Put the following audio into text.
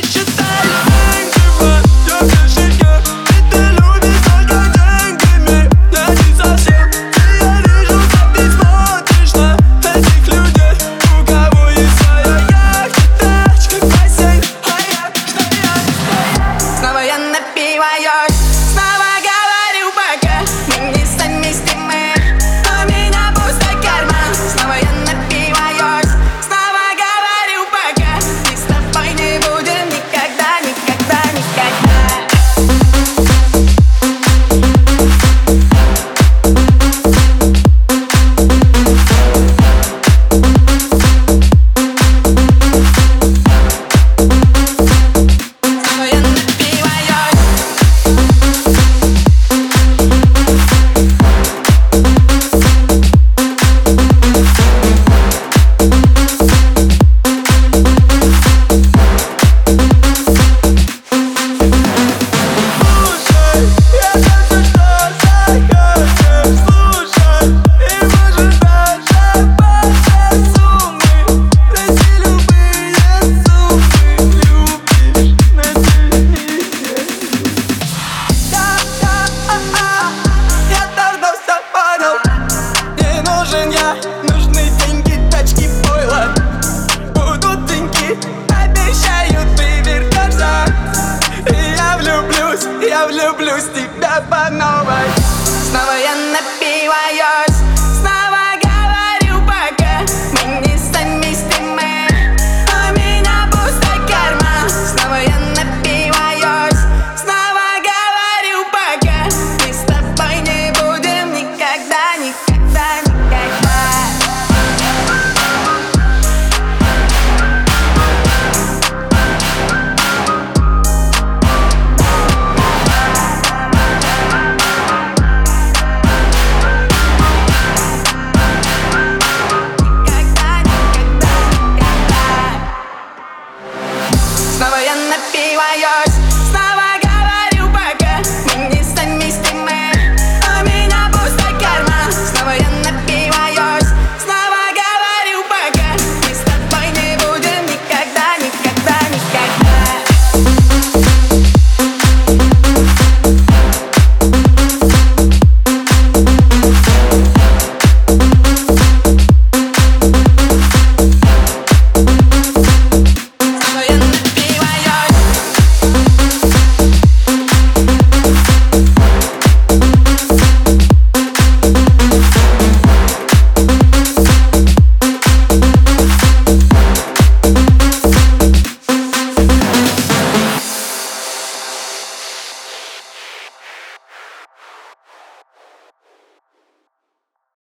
Just. Тебя по новой Снова я напиваюсь why yours